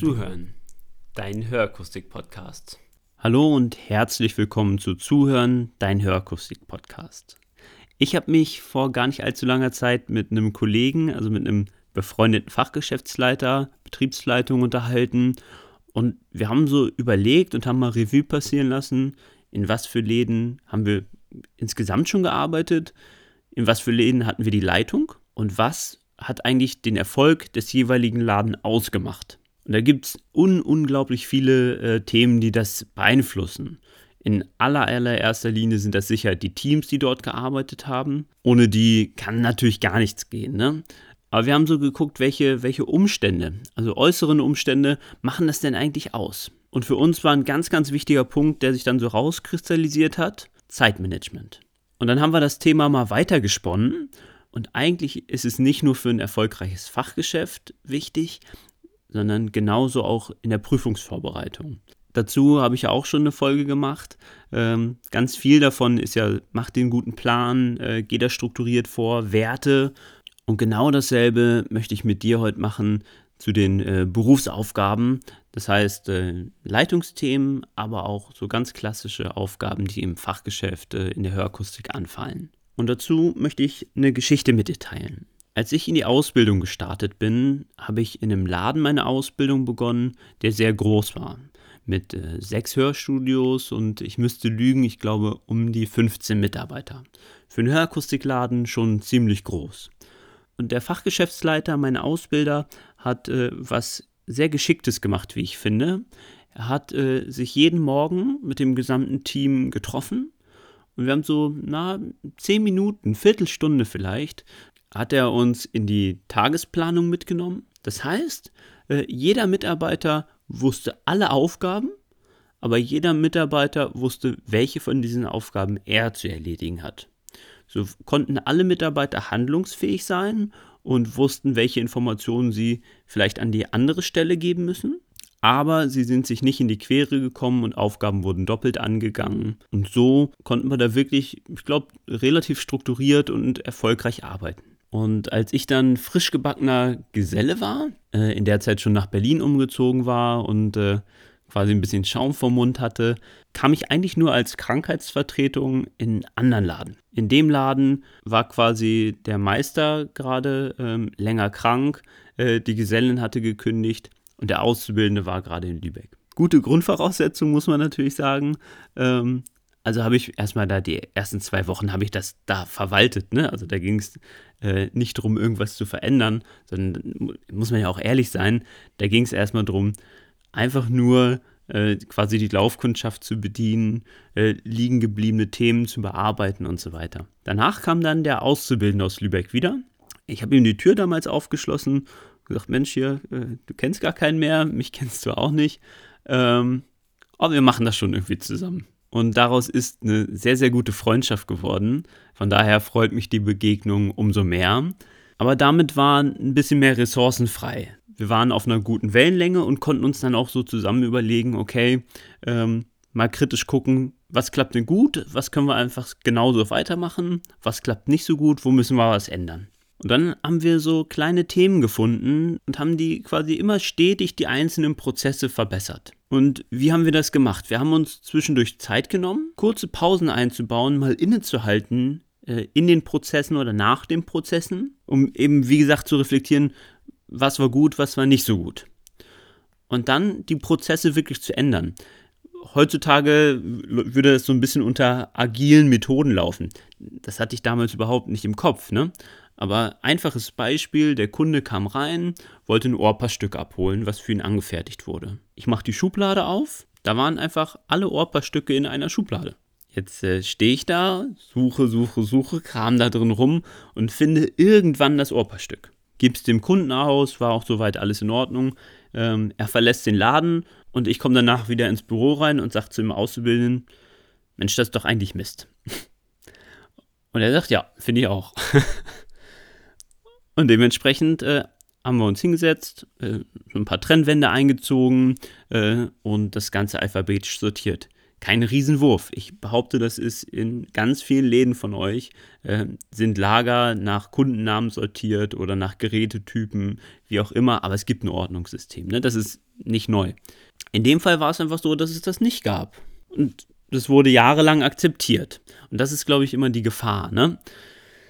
Zuhören, dein Hörakustik-Podcast. Hallo und herzlich willkommen zu Zuhören, dein Hörakustik-Podcast. Ich habe mich vor gar nicht allzu langer Zeit mit einem Kollegen, also mit einem befreundeten Fachgeschäftsleiter, Betriebsleitung unterhalten und wir haben so überlegt und haben mal Revue passieren lassen, in was für Läden haben wir insgesamt schon gearbeitet, in was für Läden hatten wir die Leitung und was hat eigentlich den Erfolg des jeweiligen Laden ausgemacht. Und da gibt es un unglaublich viele äh, Themen, die das beeinflussen. In aller, allererster Linie sind das sicher die Teams, die dort gearbeitet haben. Ohne die kann natürlich gar nichts gehen. Ne? Aber wir haben so geguckt, welche, welche Umstände, also äußeren Umstände, machen das denn eigentlich aus? Und für uns war ein ganz, ganz wichtiger Punkt, der sich dann so rauskristallisiert hat, Zeitmanagement. Und dann haben wir das Thema mal weitergesponnen und eigentlich ist es nicht nur für ein erfolgreiches Fachgeschäft wichtig, sondern genauso auch in der Prüfungsvorbereitung. Dazu habe ich ja auch schon eine Folge gemacht. Ähm, ganz viel davon ist ja, mach den guten Plan, äh, geh da strukturiert vor, Werte. Und genau dasselbe möchte ich mit dir heute machen zu den äh, Berufsaufgaben. Das heißt, äh, Leitungsthemen, aber auch so ganz klassische Aufgaben, die im Fachgeschäft äh, in der Hörakustik anfallen. Und dazu möchte ich eine Geschichte mit dir teilen. Als ich in die Ausbildung gestartet bin, habe ich in einem Laden meine Ausbildung begonnen, der sehr groß war. Mit äh, sechs Hörstudios und ich müsste lügen, ich glaube um die 15 Mitarbeiter. Für einen Hörakustikladen schon ziemlich groß. Und der Fachgeschäftsleiter, mein Ausbilder, hat äh, was sehr Geschicktes gemacht, wie ich finde. Er hat äh, sich jeden Morgen mit dem gesamten Team getroffen und wir haben so, na, zehn Minuten, Viertelstunde vielleicht, hat er uns in die Tagesplanung mitgenommen. Das heißt, äh, jeder Mitarbeiter wusste alle Aufgaben, aber jeder Mitarbeiter wusste, welche von diesen Aufgaben er zu erledigen hat. So konnten alle Mitarbeiter handlungsfähig sein und wussten, welche Informationen sie vielleicht an die andere Stelle geben müssen aber sie sind sich nicht in die Quere gekommen und Aufgaben wurden doppelt angegangen. Und so konnten wir da wirklich, ich glaube, relativ strukturiert und erfolgreich arbeiten. Und als ich dann frisch gebackener Geselle war, äh, in der Zeit schon nach Berlin umgezogen war und äh, quasi ein bisschen Schaum vom Mund hatte, kam ich eigentlich nur als Krankheitsvertretung in einen anderen Laden. In dem Laden war quasi der Meister gerade ähm, länger krank, äh, die Gesellin hatte gekündigt und der Auszubildende war gerade in Lübeck. Gute Grundvoraussetzung, muss man natürlich sagen. Ähm, also habe ich erstmal da die ersten zwei Wochen habe ich das da verwaltet. Ne? Also da ging es äh, nicht darum, irgendwas zu verändern, sondern muss man ja auch ehrlich sein, da ging es erstmal darum, einfach nur äh, quasi die Laufkundschaft zu bedienen, äh, liegen gebliebene Themen zu bearbeiten und so weiter. Danach kam dann der Auszubildende aus Lübeck wieder. Ich habe ihm die Tür damals aufgeschlossen gesagt, Mensch, hier, äh, du kennst gar keinen mehr, mich kennst du auch nicht. Ähm, aber wir machen das schon irgendwie zusammen. Und daraus ist eine sehr, sehr gute Freundschaft geworden. Von daher freut mich die Begegnung umso mehr. Aber damit waren ein bisschen mehr Ressourcen frei. Wir waren auf einer guten Wellenlänge und konnten uns dann auch so zusammen überlegen, okay, ähm, mal kritisch gucken, was klappt denn gut, was können wir einfach genauso weitermachen, was klappt nicht so gut, wo müssen wir was ändern. Und dann haben wir so kleine Themen gefunden und haben die quasi immer stetig die einzelnen Prozesse verbessert. Und wie haben wir das gemacht? Wir haben uns zwischendurch Zeit genommen, kurze Pausen einzubauen, mal innezuhalten äh, in den Prozessen oder nach den Prozessen, um eben, wie gesagt, zu reflektieren, was war gut, was war nicht so gut. Und dann die Prozesse wirklich zu ändern. Heutzutage würde es so ein bisschen unter agilen Methoden laufen. Das hatte ich damals überhaupt nicht im Kopf. Ne? Aber einfaches Beispiel, der Kunde kam rein, wollte ein Ohrpassstück abholen, was für ihn angefertigt wurde. Ich mache die Schublade auf, da waren einfach alle Ohrpassstücke in einer Schublade. Jetzt äh, stehe ich da, suche, suche, suche, kram da drin rum und finde irgendwann das Ohrpassstück. Gib's dem Kunden aus, war auch soweit alles in Ordnung. Ähm, er verlässt den Laden und ich komme danach wieder ins Büro rein und sage zu ihm Auszubildenden, Mensch, das ist doch eigentlich Mist. Und er sagt, ja, finde ich auch. Und dementsprechend äh, haben wir uns hingesetzt, äh, ein paar Trennwände eingezogen äh, und das Ganze alphabetisch sortiert. kein Riesenwurf. Ich behaupte, das ist in ganz vielen Läden von euch, äh, sind Lager nach Kundennamen sortiert oder nach Gerätetypen, wie auch immer, aber es gibt ein Ordnungssystem. Ne? Das ist nicht neu. In dem Fall war es einfach so, dass es das nicht gab. Und das wurde jahrelang akzeptiert. Und das ist, glaube ich, immer die Gefahr. Ne?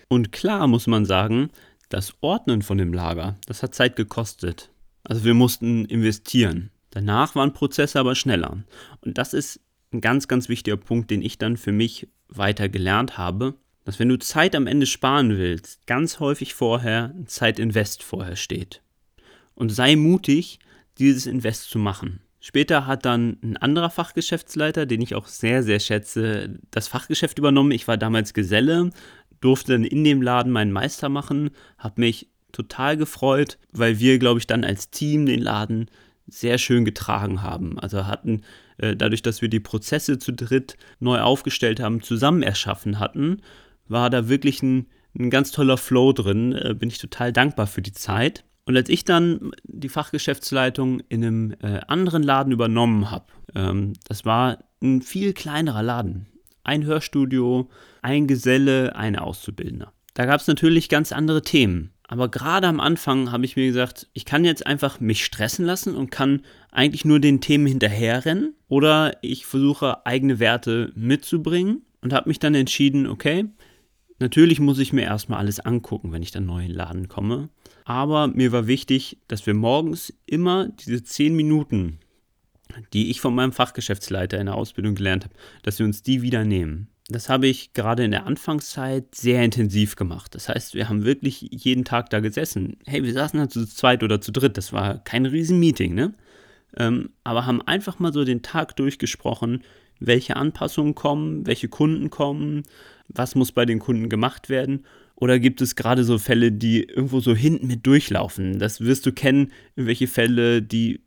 Und klar muss man sagen, das Ordnen von dem Lager, das hat Zeit gekostet. Also wir mussten investieren. Danach waren Prozesse aber schneller. Und das ist ein ganz, ganz wichtiger Punkt, den ich dann für mich weiter gelernt habe, dass wenn du Zeit am Ende sparen willst, ganz häufig vorher ein Zeitinvest vorher steht. Und sei mutig, dieses Invest zu machen. Später hat dann ein anderer Fachgeschäftsleiter, den ich auch sehr, sehr schätze, das Fachgeschäft übernommen. Ich war damals Geselle, durfte dann in dem Laden meinen Meister machen, habe mich total gefreut, weil wir, glaube ich, dann als Team den Laden sehr schön getragen haben. Also hatten äh, dadurch, dass wir die Prozesse zu dritt neu aufgestellt haben, zusammen erschaffen hatten, war da wirklich ein, ein ganz toller Flow drin. Äh, bin ich total dankbar für die Zeit. Und als ich dann die Fachgeschäftsleitung in einem äh, anderen Laden übernommen habe, ähm, das war ein viel kleinerer Laden. Ein Hörstudio, ein Geselle, eine Auszubildende. Da gab es natürlich ganz andere Themen. Aber gerade am Anfang habe ich mir gesagt, ich kann jetzt einfach mich stressen lassen und kann eigentlich nur den Themen hinterherrennen oder ich versuche eigene Werte mitzubringen und habe mich dann entschieden, okay, natürlich muss ich mir erstmal alles angucken, wenn ich dann neu in den Laden komme. Aber mir war wichtig, dass wir morgens immer diese zehn Minuten, die ich von meinem Fachgeschäftsleiter in der Ausbildung gelernt habe, dass wir uns die wieder nehmen das habe ich gerade in der Anfangszeit sehr intensiv gemacht. Das heißt, wir haben wirklich jeden Tag da gesessen. Hey, wir saßen da zu zweit oder zu dritt. Das war kein Riesenmeeting, ne? Ähm, aber haben einfach mal so den Tag durchgesprochen, welche Anpassungen kommen, welche Kunden kommen, was muss bei den Kunden gemacht werden. Oder gibt es gerade so Fälle, die irgendwo so hinten mit durchlaufen? Das wirst du kennen, irgendwelche Fälle, die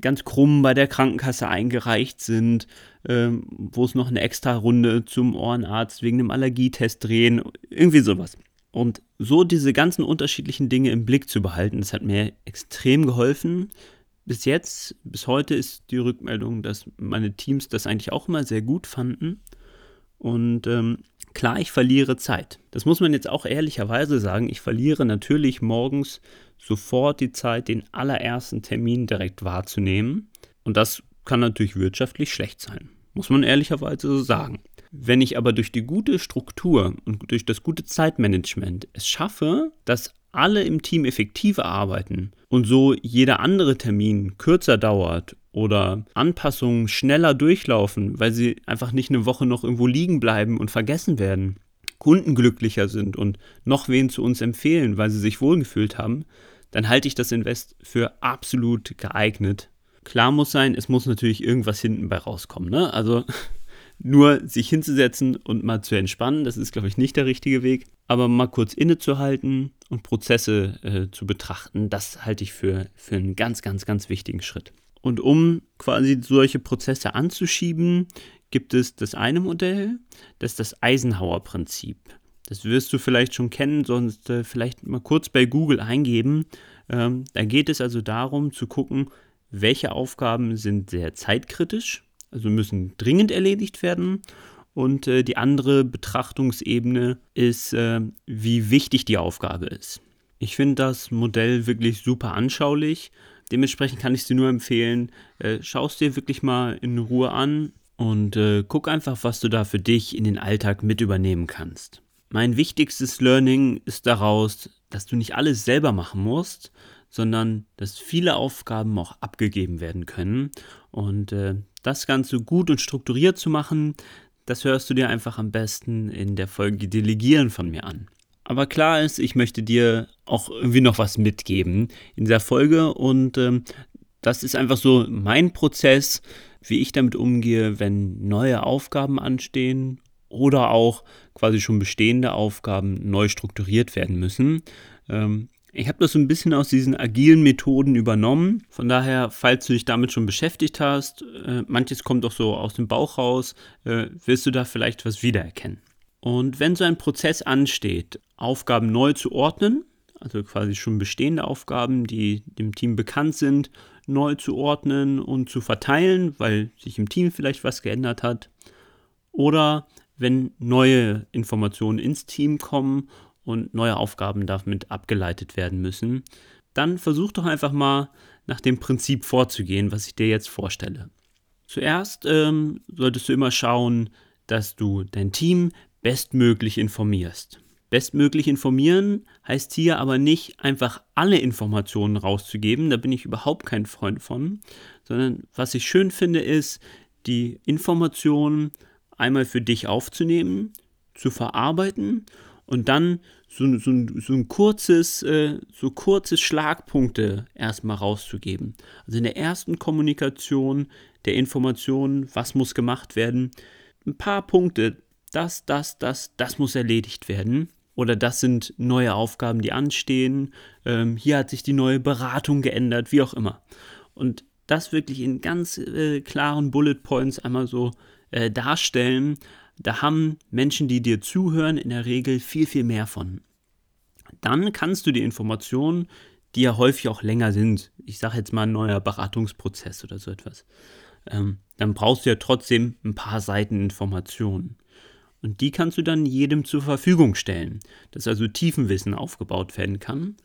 ganz krumm bei der Krankenkasse eingereicht sind, ähm, wo es noch eine extra Runde zum Ohrenarzt wegen einem Allergietest drehen, irgendwie sowas. Und so diese ganzen unterschiedlichen Dinge im Blick zu behalten, das hat mir extrem geholfen. Bis jetzt, bis heute ist die Rückmeldung, dass meine Teams das eigentlich auch immer sehr gut fanden. Und ähm, klar, ich verliere Zeit. Das muss man jetzt auch ehrlicherweise sagen. Ich verliere natürlich morgens sofort die Zeit, den allerersten Termin direkt wahrzunehmen. Und das kann natürlich wirtschaftlich schlecht sein. Muss man ehrlicherweise so sagen. Wenn ich aber durch die gute Struktur und durch das gute Zeitmanagement es schaffe, dass alle im Team effektiver arbeiten und so jeder andere Termin kürzer dauert oder Anpassungen schneller durchlaufen, weil sie einfach nicht eine Woche noch irgendwo liegen bleiben und vergessen werden, Kunden glücklicher sind und noch wen zu uns empfehlen, weil sie sich wohlgefühlt haben, dann halte ich das Invest für absolut geeignet. Klar muss sein, es muss natürlich irgendwas hinten bei rauskommen. Ne? Also nur sich hinzusetzen und mal zu entspannen, das ist, glaube ich, nicht der richtige Weg. Aber mal kurz innezuhalten und Prozesse äh, zu betrachten, das halte ich für, für einen ganz, ganz, ganz wichtigen Schritt. Und um quasi solche Prozesse anzuschieben, gibt es das eine Modell, das ist das Eisenhower-Prinzip. Das wirst du vielleicht schon kennen, sonst äh, vielleicht mal kurz bei Google eingeben. Ähm, da geht es also darum zu gucken, welche Aufgaben sind sehr zeitkritisch, also müssen dringend erledigt werden. Und äh, die andere Betrachtungsebene ist, äh, wie wichtig die Aufgabe ist. Ich finde das Modell wirklich super anschaulich. Dementsprechend kann ich es dir nur empfehlen, äh, schau es dir wirklich mal in Ruhe an und äh, guck einfach, was du da für dich in den Alltag mit übernehmen kannst. Mein wichtigstes Learning ist daraus, dass du nicht alles selber machen musst, sondern dass viele Aufgaben auch abgegeben werden können. Und äh, das Ganze gut und strukturiert zu machen, das hörst du dir einfach am besten in der Folge Delegieren von mir an. Aber klar ist, ich möchte dir auch irgendwie noch was mitgeben in dieser Folge und ähm, das ist einfach so mein Prozess, wie ich damit umgehe, wenn neue Aufgaben anstehen oder auch quasi schon bestehende Aufgaben neu strukturiert werden müssen. Ähm, ich habe das so ein bisschen aus diesen agilen Methoden übernommen. Von daher, falls du dich damit schon beschäftigt hast, äh, manches kommt auch so aus dem Bauch raus, äh, wirst du da vielleicht was wiedererkennen. Und wenn so ein Prozess ansteht, Aufgaben neu zu ordnen, also quasi schon bestehende Aufgaben, die dem Team bekannt sind, neu zu ordnen und zu verteilen, weil sich im Team vielleicht was geändert hat. Oder wenn neue Informationen ins Team kommen und neue Aufgaben damit abgeleitet werden müssen, dann versuch doch einfach mal nach dem Prinzip vorzugehen, was ich dir jetzt vorstelle. Zuerst ähm, solltest du immer schauen, dass du dein Team bestmöglich informierst. Bestmöglich informieren heißt hier aber nicht einfach alle Informationen rauszugeben, da bin ich überhaupt kein Freund von, sondern was ich schön finde ist, die Informationen einmal für dich aufzunehmen, zu verarbeiten und dann so, so, so ein kurzes, äh, so kurze Schlagpunkte erstmal rauszugeben. Also in der ersten Kommunikation der Informationen, was muss gemacht werden, ein paar Punkte, das, das, das, das muss erledigt werden oder das sind neue Aufgaben, die anstehen, ähm, hier hat sich die neue Beratung geändert, wie auch immer. Und das wirklich in ganz äh, klaren Bullet Points einmal so äh, darstellen, da haben Menschen, die dir zuhören, in der Regel viel, viel mehr von. Dann kannst du die Informationen, die ja häufig auch länger sind, ich sage jetzt mal ein neuer Beratungsprozess oder so etwas, ähm, dann brauchst du ja trotzdem ein paar Seiten Informationen. Und die kannst du dann jedem zur Verfügung stellen, dass also Tiefenwissen aufgebaut werden kann,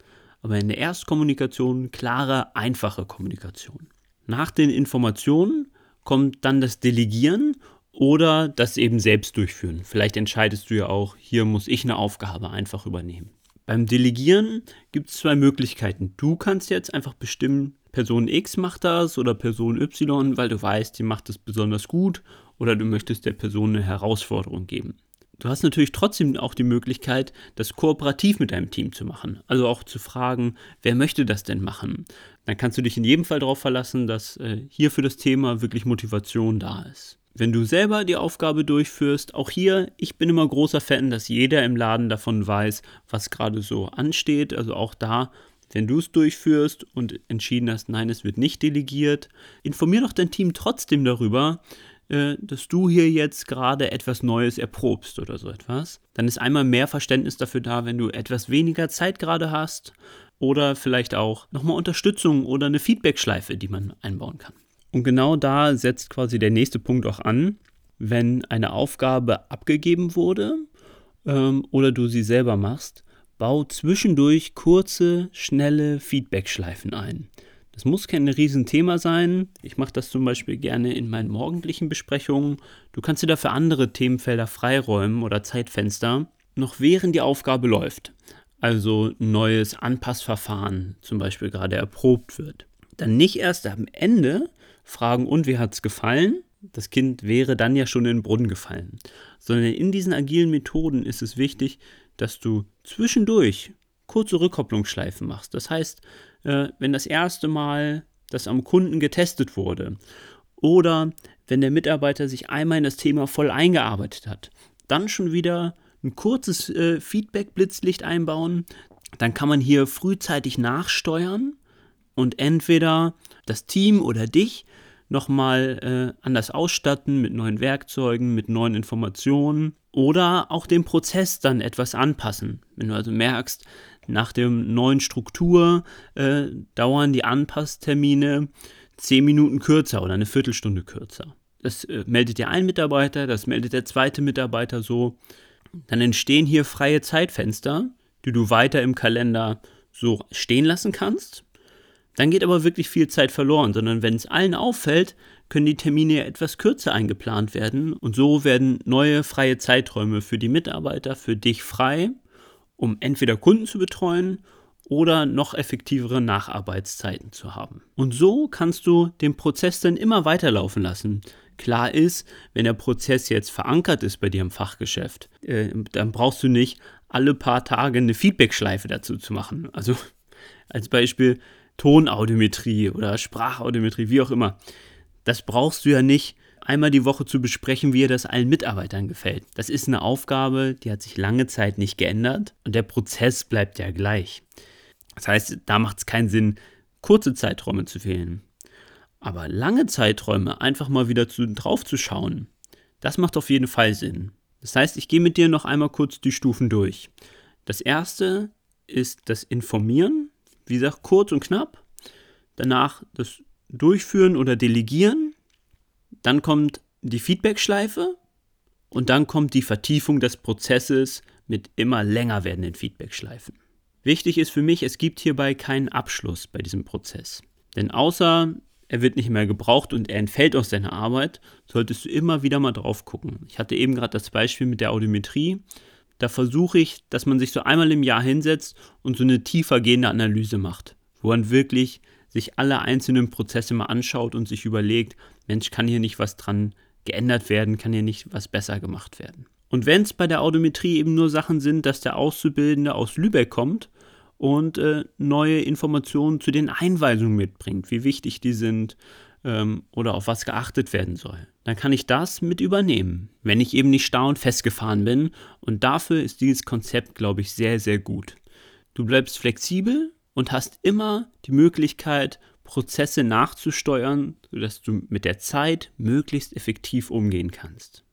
aber in der Erstkommunikation klare, einfache Kommunikation. Nach den Informationen kommt dann das Delegieren oder das eben selbst durchführen. Vielleicht entscheidest du ja auch, hier muss ich eine Aufgabe einfach übernehmen. Beim Delegieren gibt es zwei Möglichkeiten. Du kannst jetzt einfach bestimmen, Person X macht das oder Person Y, weil du weißt, die macht das besonders gut oder du möchtest der Person eine Herausforderung geben. Du hast natürlich trotzdem auch die Möglichkeit, das kooperativ mit deinem Team zu machen. Also auch zu fragen, wer möchte das denn machen? Dann kannst du dich in jedem Fall darauf verlassen, dass äh, hier für das Thema wirklich Motivation da ist. Wenn du selber die Aufgabe durchführst, auch hier, ich bin immer großer Fan, dass jeder im Laden davon weiß, was gerade so ansteht. Also auch da wenn du es durchführst und entschieden hast, nein, es wird nicht delegiert, informier doch dein Team trotzdem darüber, äh, dass du hier jetzt gerade etwas Neues erprobst oder so etwas. Dann ist einmal mehr Verständnis dafür da, wenn du etwas weniger Zeit gerade hast oder vielleicht auch nochmal Unterstützung oder eine Feedbackschleife, die man einbauen kann. Und genau da setzt quasi der nächste Punkt auch an, wenn eine Aufgabe abgegeben wurde ähm, oder du sie selber machst, bau zwischendurch kurze, schnelle Feedbackschleifen ein. Das muss kein Riesenthema sein. Ich mache das zum Beispiel gerne in meinen morgendlichen Besprechungen. Du kannst dir dafür andere Themenfelder freiräumen oder Zeitfenster, noch während die Aufgabe läuft. Also neues Anpassverfahren zum Beispiel gerade erprobt wird. Dann nicht erst am Ende fragen, und wie hat es gefallen? Das Kind wäre dann ja schon in den Brunnen gefallen. Sondern in diesen agilen Methoden ist es wichtig, dass du zwischendurch kurze Rückkopplungsschleifen machst. Das heißt, äh, wenn das erste Mal das am Kunden getestet wurde oder wenn der Mitarbeiter sich einmal in das Thema voll eingearbeitet hat, dann schon wieder ein kurzes äh, Feedback-Blitzlicht einbauen. Dann kann man hier frühzeitig nachsteuern und entweder das Team oder dich nochmal äh, anders ausstatten mit neuen Werkzeugen, mit neuen Informationen oder auch den Prozess dann etwas anpassen. Wenn du also merkst, nach der neuen Struktur äh, dauern die Anpasstermine zehn Minuten kürzer oder eine Viertelstunde kürzer. Das äh, meldet dir ein Mitarbeiter, das meldet der zweite Mitarbeiter so. Dann entstehen hier freie Zeitfenster, die du weiter im Kalender so stehen lassen kannst. Dann geht aber wirklich viel Zeit verloren, sondern wenn es allen auffällt, können die Termine etwas kürzer eingeplant werden und so werden neue freie Zeiträume für die Mitarbeiter, für dich frei um entweder Kunden zu betreuen oder noch effektivere Nacharbeitszeiten zu haben. Und so kannst du den Prozess dann immer weiterlaufen lassen. Klar ist, wenn der Prozess jetzt verankert ist bei dir im Fachgeschäft, äh, dann brauchst du nicht alle paar Tage eine Feedbackschleife dazu zu machen. Also als Beispiel Tonaudiometrie oder Sprachaudiometrie, wie auch immer. Das brauchst du ja nicht einmal die Woche zu besprechen, wie ihr das allen Mitarbeitern gefällt. Das ist eine Aufgabe, die hat sich lange Zeit nicht geändert und der Prozess bleibt ja gleich. Das heißt, da macht es keinen Sinn, kurze Zeiträume zu wählen. Aber lange Zeiträume einfach mal wieder zu, drauf zu schauen, das macht auf jeden Fall Sinn. Das heißt, ich gehe mit dir noch einmal kurz die Stufen durch. Das erste ist das Informieren, wie gesagt, kurz und knapp. Danach das durchführen oder delegieren. Dann kommt die Feedbackschleife und dann kommt die Vertiefung des Prozesses mit immer länger werdenden Feedbackschleifen. Wichtig ist für mich, es gibt hierbei keinen Abschluss bei diesem Prozess. Denn außer er wird nicht mehr gebraucht und er entfällt aus seiner Arbeit, solltest du immer wieder mal drauf gucken. Ich hatte eben gerade das Beispiel mit der Audiometrie. Da versuche ich, dass man sich so einmal im Jahr hinsetzt und so eine tiefer gehende Analyse macht, wo man wirklich sich alle einzelnen Prozesse mal anschaut und sich überlegt, Mensch, kann hier nicht was dran geändert werden, kann hier nicht was besser gemacht werden. Und wenn es bei der Audiometrie eben nur Sachen sind, dass der Auszubildende aus Lübeck kommt und äh, neue Informationen zu den Einweisungen mitbringt, wie wichtig die sind ähm, oder auf was geachtet werden soll, dann kann ich das mit übernehmen, wenn ich eben nicht starr und festgefahren bin. Und dafür ist dieses Konzept, glaube ich, sehr, sehr gut. Du bleibst flexibel und hast immer die Möglichkeit, Prozesse nachzusteuern, sodass du mit der Zeit möglichst effektiv umgehen kannst.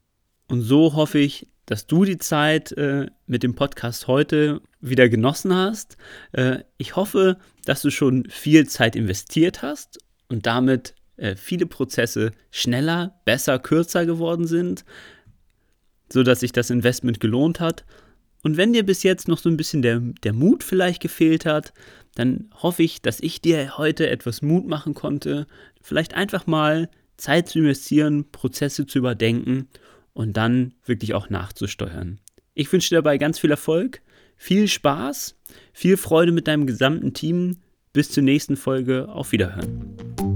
Und so hoffe ich, dass du die Zeit äh, mit dem Podcast heute wieder genossen hast. Äh, ich hoffe, dass du schon viel Zeit investiert hast und damit äh, viele Prozesse schneller, besser, kürzer geworden sind, sodass sich das Investment gelohnt hat. Und wenn dir bis jetzt noch so ein bisschen der, der Mut vielleicht gefehlt hat, dann hoffe ich, dass ich dir heute etwas Mut machen konnte, vielleicht einfach mal Zeit zu investieren, Prozesse zu überdenken und dann wirklich auch nachzusteuern. Ich wünsche dir dabei ganz viel Erfolg, viel Spaß, viel Freude mit deinem gesamten Team. Bis zur nächsten Folge. Auf Wiederhören.